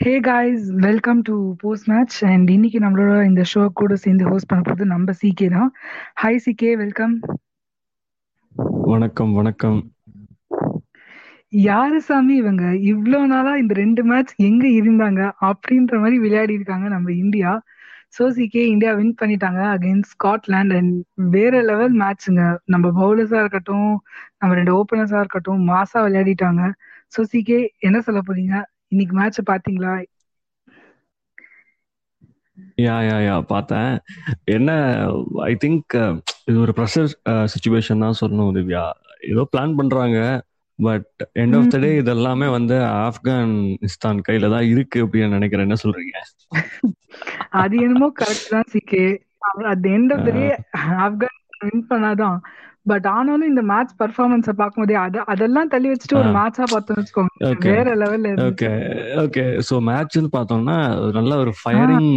Hey guys welcome to post match and இன்னைக்கு நம்மளோட இந்த ஷோ கூட சேர்ந்து ஹோஸ்ட் பண்ண போகிறது நம்ம சிகே தான். ஹாய் சிகே வெல்கம் வணக்கம் வணக்கம். யாரு சாமி இவங்க? இவ்வளோ நாளா இந்த ரெண்டு மேட்ச் எங்க இருந்தாங்க அப்படின்ற மாதிரி விளையாடி இருக்காங்க நம்ம India. So CK India win பண்ணிட்டாங்க அகைன்ஸ்ட் ஸ்காட்லாண்ட் அண்ட் வேற லெவல் மேட்ச்சுங்க நம்ம பவுலர்ஸா இருக்கட்டும் நம்ம ரெண்டு ஓப்பனர்ஸா இருக்கட்டும் மாசா விளையாடிட்டாங்க. ஸோ சிகே என்ன சொல்ல போறீங்க? இன்னைக்கு மேட்ச் பாத்தீங்களா? யா யா யா பார்த்தேன். என்ன ஐ திங்க் இது ஒரு ப்ரெஷர் சுச்சுவேஷன் தான் சொல்லணும் திவ்யா. ஏதோ பிளான் பண்றாங்க but end of the day இதெல்லாமே வந்து ஆப்கானிஸ்தான் கையில தான் இருக்கு அப்படின்னு நினைக்கிறேன். என்ன சொல்றீங்க? அது என்னமோ கரெக்ட் தான் CK at end of the day Afghanistan win பண்ணாதான். பட் ஆனாலும் இந்த மேட்ச் பர்ஃபார்மன்ஸ பார்க்கும்போதே அத அதெல்லாம் தள்ளி வச்சுட்டு ஒரு மேட்சா பார்த்தோம்னு வச்சுக்கோங்க. வேற லெவல்ல ஓகே ஓகே சோ மேட்ச்னு பார்த்தோம்னா நல்ல ஒரு ஃபயரிங்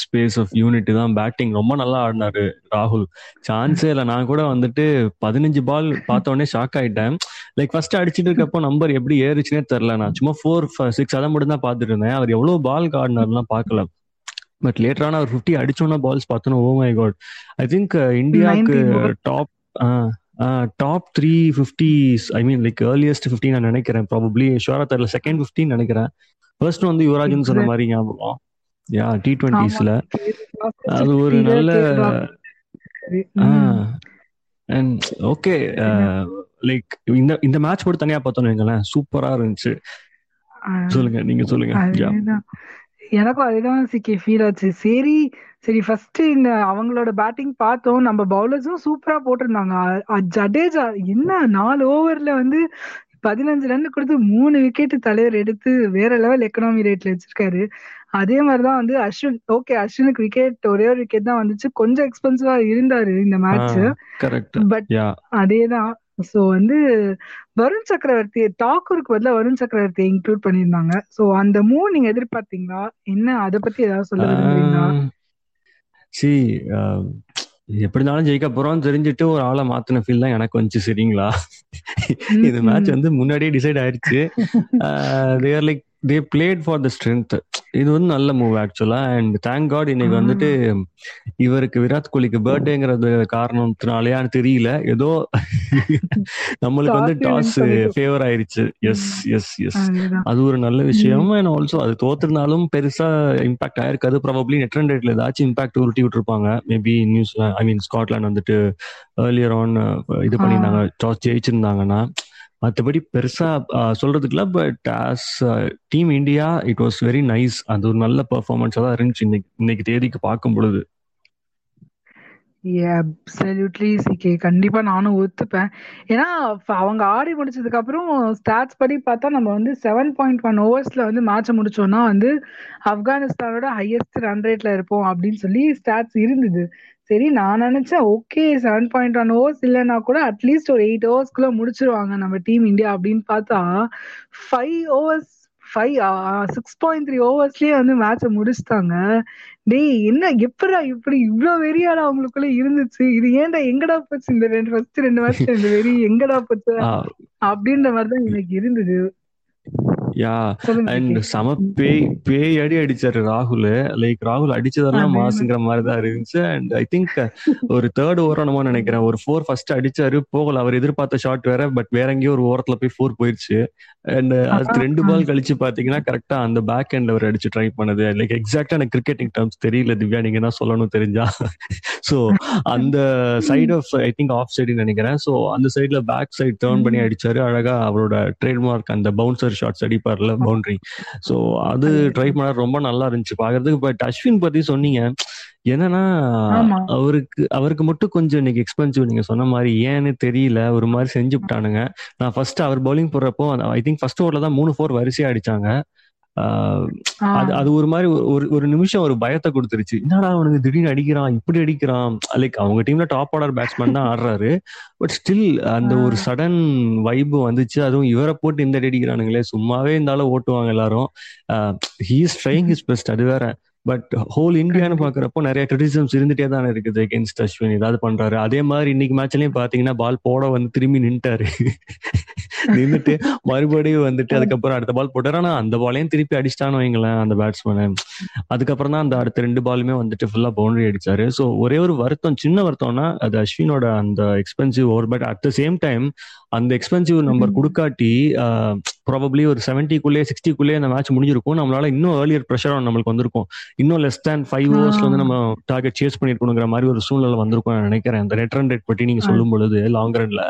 ஸ்பேஸ் ஆஃப் யூனிட் தான். பேட்டிங் ரொம்ப நல்லா ஆடினாரு ராகுல். சான்ஸே இல்லை. நான் கூட வந்துட்டு பதினஞ்சு பால் பார்த்த உடனே ஷாக் ஆயிட்டேன். லைக் ஃபர்ஸ்ட் அடிச்சிட்டு இருக்கப்போ நம்பர் எப்படி ஏறிச்சுனே தெரில நான் சும்மா ஃபோர் சிக்ஸ் அதை மட்டும் தான் பார்த்துட்டு இருந்தேன். அவர் எவ்வளவு பால் ஆடினார்லாம் பார்க்கல. பட் லேட்டரான அவர் ஃபிஃப்டி அடிச்சோன்னா பால்ஸ் பார்த்தோன்னா oh my God I think இந்தியாவுக்கு top top three fifties I mean like earliest fifty நான் நினைக்கிறேன் ப்ராபப்ளி ஷுவரா தெரியல செகண்ட் ஃபிஃப்டின்னு நினைக்கிறேன். ஃபர்ஸ்ட் வந்து யுவராஜ்னு சொன்ன மாதிரி ஞாபகம். யா டி டுவெண்ட்டிஸ்ல அது ஒரு நல்ல அண்ட் ஓகே லைக் இந்த இந்த மேட்ச் மட்டும் தனியா பார்த்தோம்னு வைங்களேன் சூப்பரா இருந்துச்சு. சொல்லுங்க நீங்க சொல்லுங்க. எனக்கும் அதுதான் சிக்கே ஃபீல் ஆச்சு. சரி சரி ஃபர்ஸ்ட் இந்த அவங்களோட பேட்டிங் பார்த்தோம். நம்ம பவுலர்ஸும் சூப்பரா போட்டிருந்தாங்க. ஜடேஜா என்ன நாலு ஓவர்ல வந்து பதினஞ்சு ரன் கொடுத்து மூணு விக்கெட் தலைவர் எடுத்து வேற லெவல் எக்கனாமி ரேட்ல வச்சிருக்காரு. அதே மாதிரிதான் வந்து அஸ்வின். ஓகே அஸ்வினுக்கு விக்கெட் ஒரே ஒரு விக்கெட் தான் வந்துச்சு. கொஞ்சம் எக்ஸ்பென்சிவா இருந்தாரு இந்த மேட்ச் பட் அதேதான். சோ வந்து வருண் சக்கரவர்த்தி டாக்கூருக்கு பதிலா வருண் சக்கரவர்த்தியை இன்க்ளூட் பண்ணிருந்தாங்க சோ அந்த மூவ் நீங்க எதிர்பார்த்தீங்களா? என்ன? அத பத்தி ஏதாவது சொல்ல விரும்புறீங்களா? சி எப்படி இருந்தாலும் ஜெயிக்க போறோம் தெரிஞ்சுட்டு ஒரு ஆளை மாத்தின ஃபீல் தான் எனக்கு வந்துச்சு சரிங்களா? இந்த மேட்ச் வந்து முன்னாடியே டிசைட் ஆயிடுச்சு there like they played for the strength இது வந்து நல்ல மூவ் ஆக்சுவலா அண்ட் தேங்க் காட் இன்னைக்கு வந்துட்டு இவருக்கு விராட் கோலிக்கு பர்த்டேங்கிறது காரணத்தினாலயான்னு தெரியல. ஏதோ நம்மளுக்கு வந்து டாஸ் ஃபேவர் ஆயிருச்சு. எஸ் எஸ் எஸ் அது ஒரு நல்ல விஷயம். அண்ட் ஆல்சோ அது தோத்துருந்தாலும் பெருசா இம்பாக்ட் ஆயிருக்காது. ப்ராபப்ளி நெட் ரன் ரேட்ல ஏதாச்சும் இம்பாக்ட் உருட்டி விட்டுருப்பாங்க. Maybe news I mean Scotland வந்துட்டு ஏர்லியர் ஆன் இது பண்ணியிருந்தாங்க. டாஸ் ஜெயிச்சிருந்தாங்கன்னா மற்றபடி பெருசா சொல்றதுக்குல but as team India it was very nice அது ஒரு நல்ல பெர்ஃபார்மன்ஸா தான் இருந்துச்சு இன்னைக்கு இன்னைக்கு தேதிக்கு பார்க்கும் பொழுது. அப்சல்யூட்லி சிகே கண்டிப்பா நானும் ஒத்துப்பேன். ஏன்னா அவங்க ஆடி முடிச்சதுக்கு அப்புறம் ஸ்டாட்ஸ் படி பார்த்தா நம்ம வந்து செவன் பாயிண்ட் ஒன் ஓவர்ஸ்ல வந்து மேட்சை முடிச்சோம்னா வந்து ஆப்கானிஸ்தானோட ஹையஸ்ட் ரன் ரேட்ல இருப்போம் அப்படின்னு சொல்லி ஸ்டாட்ஸ் இருந்தது. சரி நான் நினைச்சேன் okay seven point one overs இல்லைன்னா கூட அட்லீஸ்ட் ஒரு எயிட் ஓவர்ஸ்க்குள்ள முடிச்சிருவாங்க நம்ம டீம் இந்தியா அப்படின்னு பார்த்தா five overs five six point three ஓவர்ஸ்லயே வந்து மேட்ச முடிச்சிட்டாங்க. டேய் என்ன எப்படா இப்படி இவ்வளவு வெறியாடா அவங்களுக்குள்ள இருந்துச்சு? இது ஏன்டா எங்கடா போச்சு இந்த ரெண்டு ஃபர்ஸ்ட் ரெண்டு மேட்ச் இந்த வெறி? எங்கடா போச்சு? அப்படின்ற மாதிரிதான் எனக்கு இருந்தது. யா அண்ட் சம பேய் பேய் அடி அடிச்சாரு ராகுல். லைக் ராகுல் அடிச்சதெல்லாம் மாசுங்கிற மாதிரி தான் இருந்துச்சு. அண்ட் ஐ திங்க் ஒரு தேர்ட் ஓவர் நினைக்கிறேன். ஒரு ஃபோர் ஃபர்ஸ்ட் அடிச்சாரு போகல. அவர் எதிர்பார்த்த ஷாட் வேற பட் வேற எங்கேயோ ஒரு ஓரத்துல போய் ஃபோர் போயிருச்சு. அண்ட் அதுக்கு ரெண்டு பால் கழிச்சு பாத்தீங்கன்னா கரெக்டா அந்த பேக் எண்ட் அவர் அடிச்சு ட்ரை பண்ணது. லைக் எக்ஸாக்டா எனக்கு கிரிக்கெட்டிங் டர்ம்ஸ் தெரியல திவ்யா. நீங்க தான் சொல்லணும் தெரிஞ்சா. சோ அந்த side off I think off சைடுன்னு நினைக்கிறேன். சோ அந்த சைட்ல பேக் சைட் டேர்ன் பண்ணி அடிச்சாரு. அழகா அவரோட ட்ரேட்மார்க் அந்த பவுன்சர் ஷாட்ஸ் அடிப்பார்ல பவுண்டரி சோ அது ட்ரை பண்ண ரொம்ப நல்லா இருந்துச்சு. பாக்குறதுக்கு பட் அஸ்வின் பத்தி சொன்னீங்க. என்னன்னா அவருக்கு அவருக்கு மட்டும் கொஞ்சம் இன்னைக்கு எக்ஸ்பென்சிவ் நீங்க சொன்ன மாதிரி ஏன்னு தெரியல. ஒரு மாதிரி செஞ்சு விட்டானுங்க. நான் ஃபர்ஸ்ட் அவர் பவுலிங் போடுறப்போ ஐ திங்க் ஃபர்ஸ்ட் ஓவர்ல தான் மூணு ஃபோர் வரிசையா அடிச்சாங்க. அது அது ஒரு மாதிரி ஒரு ஒரு நிமிஷம் ஒரு பயத்தை கொடுத்துருச்சு. என்னடா அவனுக்கு திடீர்னு அடிக்கிறான் இப்படி அடிக்கிறான்? லைக் அவங்க டீம்ல டாப் ஆர்டர் பேட்ஸ்மேன் தான் ஆடுறாரு. பட் ஸ்டில் அந்த ஒரு சடன் வைப் வந்துச்சு. அதுவும் இவரை போட்டு இந்த அடிக்கிறானுங்களே. சும்மாவே இருந்தாலும் ஓட்டுவாங்க எல்லாரும். He is trying his best அது வேற. பட் ஹோல் இந்தியான்னு. பாக்குறப்போ நிறைய கிரிட்டிசிசம்ஸ் இருந்துட்டே தானே இருக்குது அகேன்ஸ்ட் அஸ்வின் ஏதாவது பண்றாரு. அதே மாதிரி இன்னைக்கு மேட்ச்லயும் பாத்தீங்கன்னா பால் போட வந்து திரும்பி நின்ட்டாரு நின்னுட்டு மறுபடியும் வந்துட்டு அதுக்கப்புறம் அடுத்த பால் போட்டாரு. ஆனா அந்த பாலையும் திருப்பி அடிச்சிட்டான்னு வைங்களேன் அந்த பேட்ஸ்மேன் அதுக்கப்புறம் தான் அந்த அடுத்த ரெண்டு பாலுமே வந்துட்டு ஃபுல்லா பவுண்டரி அடிச்சாரு. ஸோ ஒரே ஒரு வருத்தம் சின்ன வருத்தம்னா அது அஸ்வினோட அந்த expensive over but at the same time அந்த எக்ஸ்பென்சிவ் நம்பர். கொடுக்காட்டி ப்ராபப்ளி ஒரு செவன்ட்டிக்குள்ளே சிக்ஸ்டிக்குள்ளே அந்த மேட்ச் முடிஞ்சிருக்கும். நம்மளால இன்னும் ஏர்லியர் ப்ரெஷர் நம்மளுக்கு வந்திருக்கும். இன்னும் லெஸ் தேன் ஃபைவ் ஆ. ஓவர்ஸ்ல வந்து நம்ம டார்கெட் சேஸ் பண்ணிருக்கணுங்கிற மாதிரி ஒரு சூழ்நிலை வந்திருக்கும் நான் நினைக்கிறேன். அந்த ரெட் ரன் ரேட் பற்றி நீங்க. சொல்லும் பொழுது long ரன்ல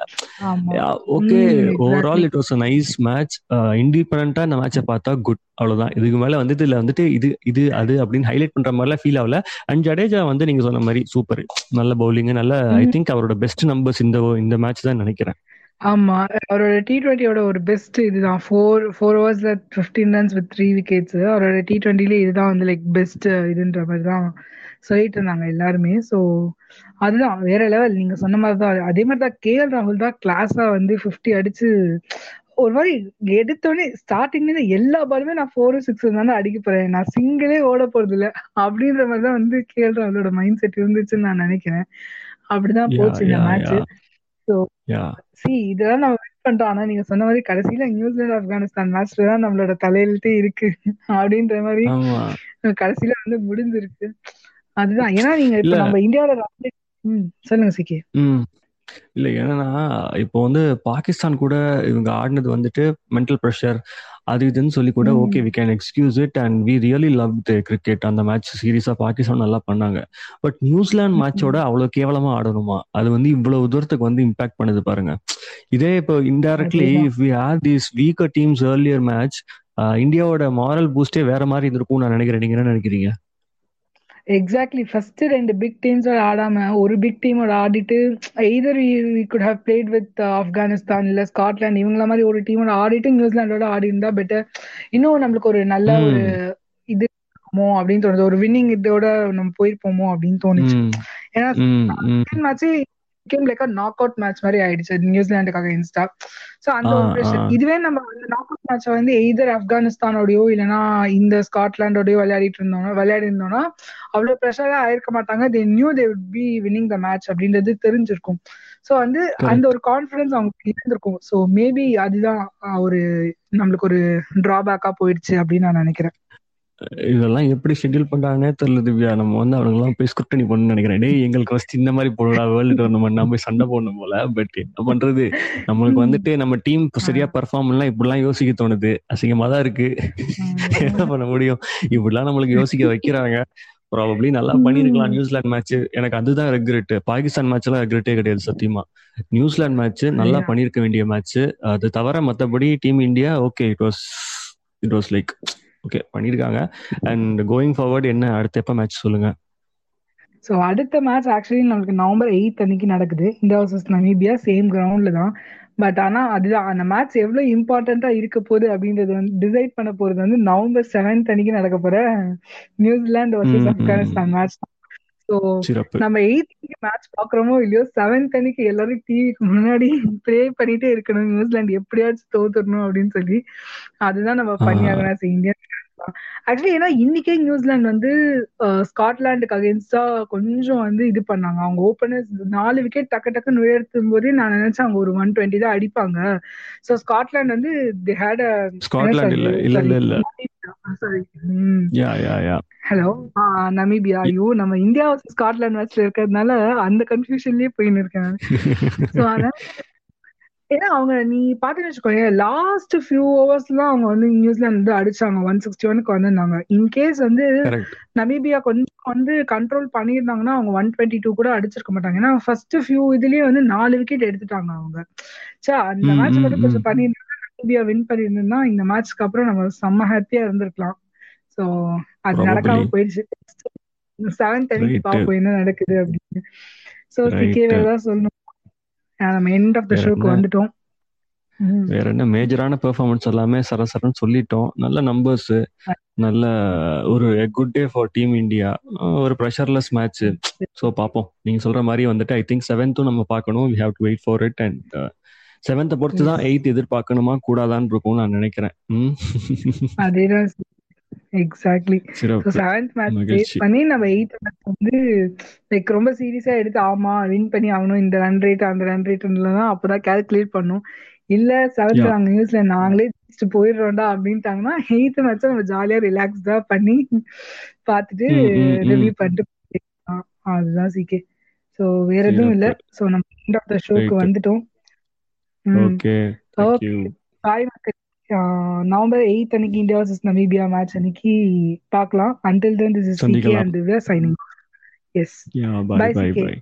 okay overall exactly. It was a nice match இண்டிபெண்டா இந்த மேட்சை பார்த்தா குட் அவ்வளவுதான். இதுக்கு மேல வந்துட்டு இதுல வந்துட்டு இது இது அது அப்படின்னு ஹைலைட் பண்ற மாதிரிலாம் ஃபீல் ஆகல. அண்ட் ஜடேஜா வந்து நீங்க சொன்ன மாதிரி சூப்பர் நல்ல பவுலிங் நல்ல ஐ. திங்க் அவரோட பெஸ்ட் நம்பர்ஸ் இந்த இந்த மேட்ச் தான் நினைக்கிறேன். ஆமா அவரோட டி டுவெண்ட்டியோட ஒரு பெஸ்ட் இதுதான். Four four ஹவர்ஸ்ல fifteen runs with three wickets அவரோட டி டுவெண்ட்டிலே இதுதான் வந்து லைக் பெஸ்ட் இதுன்ற மாதிரி தான் சொல்லிட்டு இருந்தாங்க எல்லாருமே. ஸோ அதுதான் வேற லெவல் நீங்க சொன்ன மாதிரி தான் அதே மாதிரி தான் கே எல் ராகுல் தான் கிளாஸா வந்து ஃபிஃப்டி அடிச்சு ஒரு மாதிரி எடுத்தோடனே ஸ்டார்டிங்ல எல்லா பாலுமே நான் ஃபோர் சிக்ஸ் தானே அடிக்க போறேன். நான் சிங்கிளே ஓட போறது இல்ல அப்படின்ற மாதிரி தான் வந்து கே எல் ராகுலோட மைண்ட் செட் இருந்துச்சுன்னு நான் நினைக்கிறேன். அப்படிதான் யா போச்சு இந்த யா மேட்ச் யா ஸோ சி இதெல்லாம் நம்ம வின் பண்ணிட்டோம் ஆனா நீங்க சொன்ன மாதிரி கடைசியில நியூசிலாந்து ஆப்கானிஸ்தான் மேட்ச்ல தான் நம்மளோட தலையெழுத்தே இருக்கு. அப்படின்ற மாதிரி கடைசியில வந்து முடிஞ்சிருக்கு. அதுதான். ஏன்னா நீங்க இப்ப நம்ம இந்தியாவோட சொல்லுங்க சிக்கி. இல்ல என்னன்னா இப்போ வந்து பாகிஸ்தான் கூட இவங்க ஆடினது வந்துட்டு மென்டல் ப்ரெஷர் அது இதுன்னு சொல்லி கூட okay we can excuse it and we really love the cricket அந்த மேட்ச் சீரியஸா பாகிஸ்தான் நல்லா பண்ணாங்க. பட் நியூசிலாந்து மேட்சோட அவ்வளவு கேவலமா ஆடணுமா? அது வந்து இவ்வளவு தூரத்துக்கு வந்து இம்பாக்ட் பண்ணுது பாருங்க. இதே இப்போ indirectly if we have these weaker teams earlier match இந்தியாவோட மாரல் பூஸ்டே வேற மாதிரி இருந்திருக்கும் நான் நினைக்கிறேன். நீங்க என்ன நினைக்கிறீங்க? எக்ஸாக்ட்லி ஃபர்ஸ்ட் ரெண்டு பிக் டீம்ஸோட ஆடாம ஒரு பிக் டீமோட ஆடிட்டு either good how played with Afghanistan இல்ல ஸ்காட்லாந்து இவங்கள மாதிரி ஒரு டீமோட ஆடிட்டு நியூசிலாண்டோட ஆடி இருந்தா பெட்டர் இன்னும் நம்மளுக்கு ஒரு நல்ல ஒரு இது அப்படின்னு தோணுது. ஒரு வின்னிங் இதோட நம்ம போயிருப்போமோ அப்படின்னு தோணுச்சு. ஏன்னா match game like knock out match மாதிரி ஆயிடுச்சு. நியூசிலாண்டுக்காக இன்ஸ்டா சோ அந்த ஒரு ப்ரெஷர் இதுவே நம்ம அந்த நாக் அவுட் மேட்ச வந்து எய்தர் ஆப்கானிஸ்தானோடயோ இல்லைன்னா இந்த ஸ்காட்லாண்டோடயோ விளையாடிட்டு இருந்தோம்னா விளையாடி இருந்தோம்னா அவ்வளவு ப்ரெஷரா ஆயிருக்க மாட்டாங்க. They knew they would be winning the match அப்படின்றது தெரிஞ்சிருக்கும். சோ வந்து அந்த ஒரு கான்பிடன்ஸ் அவங்களுக்கு இருந்திருக்கும். சோ மேபி அதுதான் ஒரு நம்மளுக்கு ஒரு டிராபேக்கா போயிடுச்சு அப்படின்னு நான் நினைக்கிறேன். இதெல்லாம் எப்படி ஷெட்யூல் பண்றாங்கன்னே தெரியல திவ்யா. நம்ம வந்து அவனுங்கெல்லாம் போய் ஸ்கிரிப்ட் பண்ணணும்னு நினைக்கிறேன். டேய் எங்களுக்கு ஃபர்ஸ்ட் இந்த மாதிரி போடா வேர்ல்டு டோர்னமண்ட் நம்ம போய் சண்டை போடணும் போல? பட் என்ன பண்றது? நம்மளுக்கு. வந்துட்டு நம்ம டீம் சரியா பெர்ஃபார்ம் எல்லாம் இப்படிலாம் யோசிக்க தோணுது. அசிங்கமா தான் இருக்கு. என்ன பண்ண முடியும்? இப்படிலாம் நம்மளுக்கு யோசிக்க வைக்கிறாங்க. ப்ராபப்ளி நல்லா பண்ணிருக்கலாம். நியூசிலாந்து மேட்ச் எனக்கு அதுதான் ரெக்ரெட் பாகிஸ்தான் மேட்ச் எல்லாம் ரெக்ரெட்டே கிடையாது சத்தியமா. நியூசிலாந்து மேட்ச் நல்லா. பண்ணிருக்க வேண்டிய மேட்ச் அது தவிர மத்தபடி team India okay it was it was like okay பண்ணிருக்காங்க. அண்ட் கோயிங் ஃபார்வர்ட் என்ன அடுத்த எப்ப மேட்ச் சொல்லுங்க? ஸோ அடுத்த மேட்ச் ஆக்சுவலி நம்மளுக்கு நவம்பர் எயித் அன்னைக்கு நடக்குது. இந்தியா வர்சஸ் நமீபியா சேம் கிரவுண்ட்ல தான். பட் ஆனா அதுதான் அந்த மேட்ச் எவ்வளவு இம்பார்ட்டண்டா இருக்க போகுது அப்படின்றது வந்து டிசைட் பண்ண போறது வந்து நவம்பர் செவன்த் அன்னைக்கு நடக்க போற நியூசிலாந்து வர்சஸ். ஆப்கானிஸ்தான் மேட்ச் சிறப்பு நம்ம எயித் மேட்ச் பாக்குறோமோ இல்லையோ செவன்த் அன்னைக்கு எல்லாரும் டிவிக்கு முன்னாடி ப்ரே பண்ணிட்டே இருக்கணும். நியூசிலாந்து எப்படியாச்சும் தோத்துடணும் அப்படின்னு சொல்லி அதுதான் நம்ம பண்ணியாகணும் இந்தியன் ஆக்சுவலி ஏன்னா இன்னைக்கே நியூசிலாந்து வந்து அஹ், ஸ்காட்லாந்துக்கு அகேன்ஸ்டா கொஞ்சம் வந்து இது பண்ணாங்க. அவங்க ஓப்பனர்ஸ் நாலு விக்கெட் டக்கு டக்குன்னு உயர்த்தும் போதே நான் நினைச்சேன் அவங்க ஒரு ஒன் டுவெண்ட்டி தான் அடிப்பாங்க. ஸோ ஸ்காட்லாந்து வந்து தி ஹேட் என்ன ஸ்காட்லாந்து இல்ல இல்ல இல்ல சாரி ம் யா யா யா ஹலோ நமீபியா ஐயோ நம்ம இந்தியா ஸ்காட்லாந்து மேட்ச்ல இருக்கிறதுனால அந்த கன்ஃபியூஷன்லயே போயின்னு இருக்கேன். ஸோ அதனால ஏன்னா அவங்க நீ பாத்தீங்கன்னு வச்சுக்கோங்க லாஸ்ட் ஃபியூ ஹவர்ஸ்லாம் அவங்க வந்து நியூசிலாந்து வந்து அடிச்சாங்க. ஒன் சிக்ஸ்டி ஒனுக்கு வந்திருந்தாங்க. இன்கேஸ் வந்து நமீபியா கொஞ்சம் வந்து கண்ட்ரோல் பண்ணியிருந்தாங்கன்னா அவங்க ஒன் டுவெண்ட்டி டூ கூட அடிச்சிருக்க மாட்டாங்க. ஏன்னா ஃபர்ஸ்ட் ஃபியூ இதுலயே வந்து நாலு விக்கெட் எடுத்துட்டாங்க அவங்க. சே அந்த மேட்ச் மட்டும் கொஞ்சம் பண்ணியிருந்தாங்க நமீபியா வின் பண்ணியிருந்தா இந்த மேட்ச்க்கு அப்புறம் நம்ம செம்ம ஹாப்பியா இருந்திருக்கலாம். சோ அது நடக்காம போயிடுச்சு. செவன்த் அன்னைக்கு பாப்போம் என்ன நடக்குது அப்படின்னு. சோ வேற ஏதாவது சொல்லணும்? நம்ம எண்ட் ஆஃப் த ஷோக்கு வந்துட்டோம். வேற என்ன? மேஜரான பெர்ஃபார்மன்ஸ் எல்லாமே சரசரன்னு சொல்லிட்டோம். நல்ல நம்பர்ஸ் நல்ல ஒரு good day for team India ஒரு ப்ரெஷர்லெஸ் மேட்ச் ஸோ பார்ப்போம் நீங்க சொல்ற மாதிரி வந்துட்டு ஐ திங்க் செவன்த்தும் நம்ம பார்க்கணும். We have to wait for it and செவன்த்தை பொறுத்து தான். எயித் எதிர்பார்க்கணுமா? கூடாதான்னு இருக்கும் நான் நினைக்கிறேன். அதேதான் எக்ஸாக்ட்லி செவன்த் மேட்ச் பண்ணி நம்ம எயித் மேட்ச் வந்து லைக் ரொம்ப சீரியஸா எடுத்து ஆமா வின் பண்ணி ஆகணும் இந்த ரன் ரேட் அந்த ரன் ரேட்லாம் அப்பதான் கால்குலேட் பண்ணும். இல்ல செவன்த் நாங்க நியூஸ்ல நாங்களே ஜெயிச்சுட்டு போயிடுறோம்டா அப்படின்ட்டாங்கன்னா எயித் மேட்ச் நம்ம ஜாலியா ரிலாக்ஸ்டா பண்ணி பார்த்துட்டு ரிவ்யூ பண்ணிட்டு. அதுதான் சிகே ஸோ வேற எதுவும் இல்ல. ஸோ நம்ம எண்ட் ஆஃப் த ஷோக்கு வந்துட்டோம். ஓகே நவம்பர் எயித் அன்னைக்கு இந்தியா வர்சஸ் நமீபியா மேட்ச் அன்னைக்கு பார்க்கலாம். Until then this is signing as CK boy